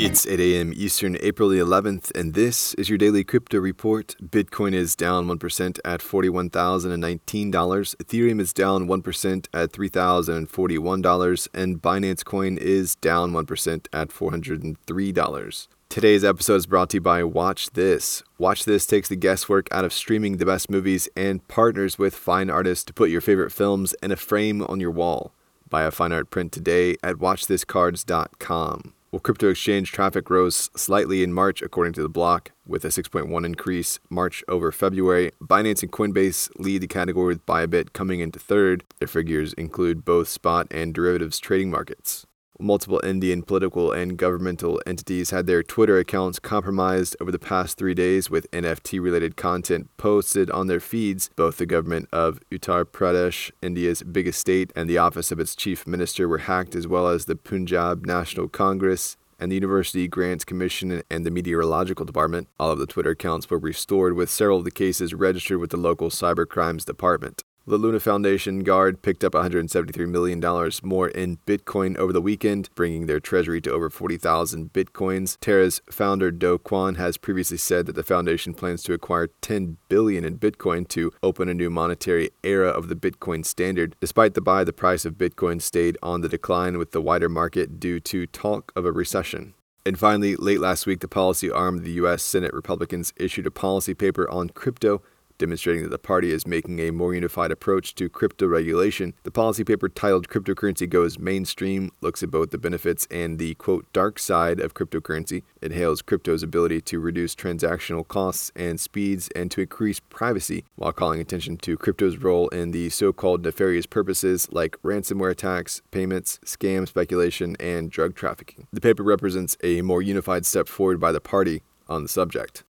It's 8 a.m. Eastern, April the 11th, and this is your daily crypto report. Bitcoin is down 1% at $41,019. Ethereum is down 1% at $3,041. And Binance Coin is down 1% at $403. Today's episode is brought to you by Watch This. Watch This takes the guesswork out of streaming the best movies and partners with fine artists to put your favorite films in a frame on your wall. Buy a fine art print today at watchthiscards.com. Well, crypto exchange traffic rose slightly in March, according to the block, with a 6.1 increase March over February. Binance and Coinbase lead the category with Bybit coming into third. Their figures include both spot and derivatives trading markets. Multiple Indian political and governmental entities had their Twitter accounts compromised over the past three days with NFT related content posted on their feeds. Both the government of Uttar Pradesh, India's biggest state, and the office of its chief minister were hacked, as well as the Punjab National Congress and the University Grants Commission and the Meteorological Department. All of the Twitter accounts were restored, with several of the cases registered with the local cybercrimes department. The Luna Foundation Guard picked up $173 million more in Bitcoin over the weekend, bringing their treasury to over 40,000 Bitcoins. Terra's founder Do Kwon has previously said that the foundation plans to acquire 10 billion in Bitcoin to open a new monetary era of the Bitcoin standard. Despite the buy, the price of Bitcoin stayed on the decline with the wider market due to talk of a recession. And finally, late last week, the policy arm of the U.S. Senate Republicans issued a policy paper on crypto demonstrating that the party is making a more unified approach to crypto regulation. The policy paper titled Cryptocurrency Goes Mainstream looks at both the benefits and the quote dark side of cryptocurrency. It hails crypto's ability to reduce transactional costs and speeds and to increase privacy while calling attention to crypto's role in the so called nefarious purposes like ransomware attacks, payments, scam speculation, and drug trafficking. The paper represents a more unified step forward by the party on the subject.